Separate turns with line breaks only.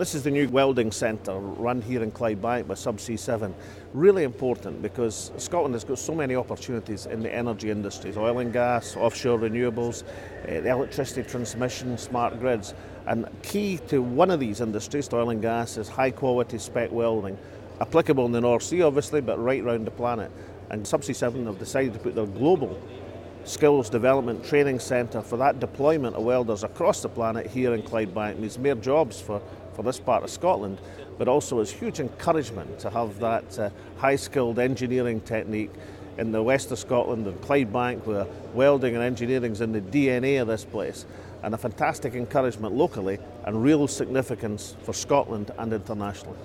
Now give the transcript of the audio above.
This is the new welding centre run here in Clydebank by Subsea 7. Really important because Scotland has got so many opportunities in the energy industries oil and gas, offshore renewables, uh, the electricity transmission, smart grids. And key to one of these industries, oil and gas, is high quality spec welding. Applicable in the North Sea, obviously, but right round the planet. And Subsea 7 have decided to put their global skills development training centre for that deployment of welders across the planet here in Clydebank. Means more jobs for for this part of Scotland, but also is huge encouragement to have that uh, high skilled engineering technique in the west of Scotland and Clydebank, where welding and engineering is in the DNA of this place, and a fantastic encouragement locally and real significance for Scotland and internationally.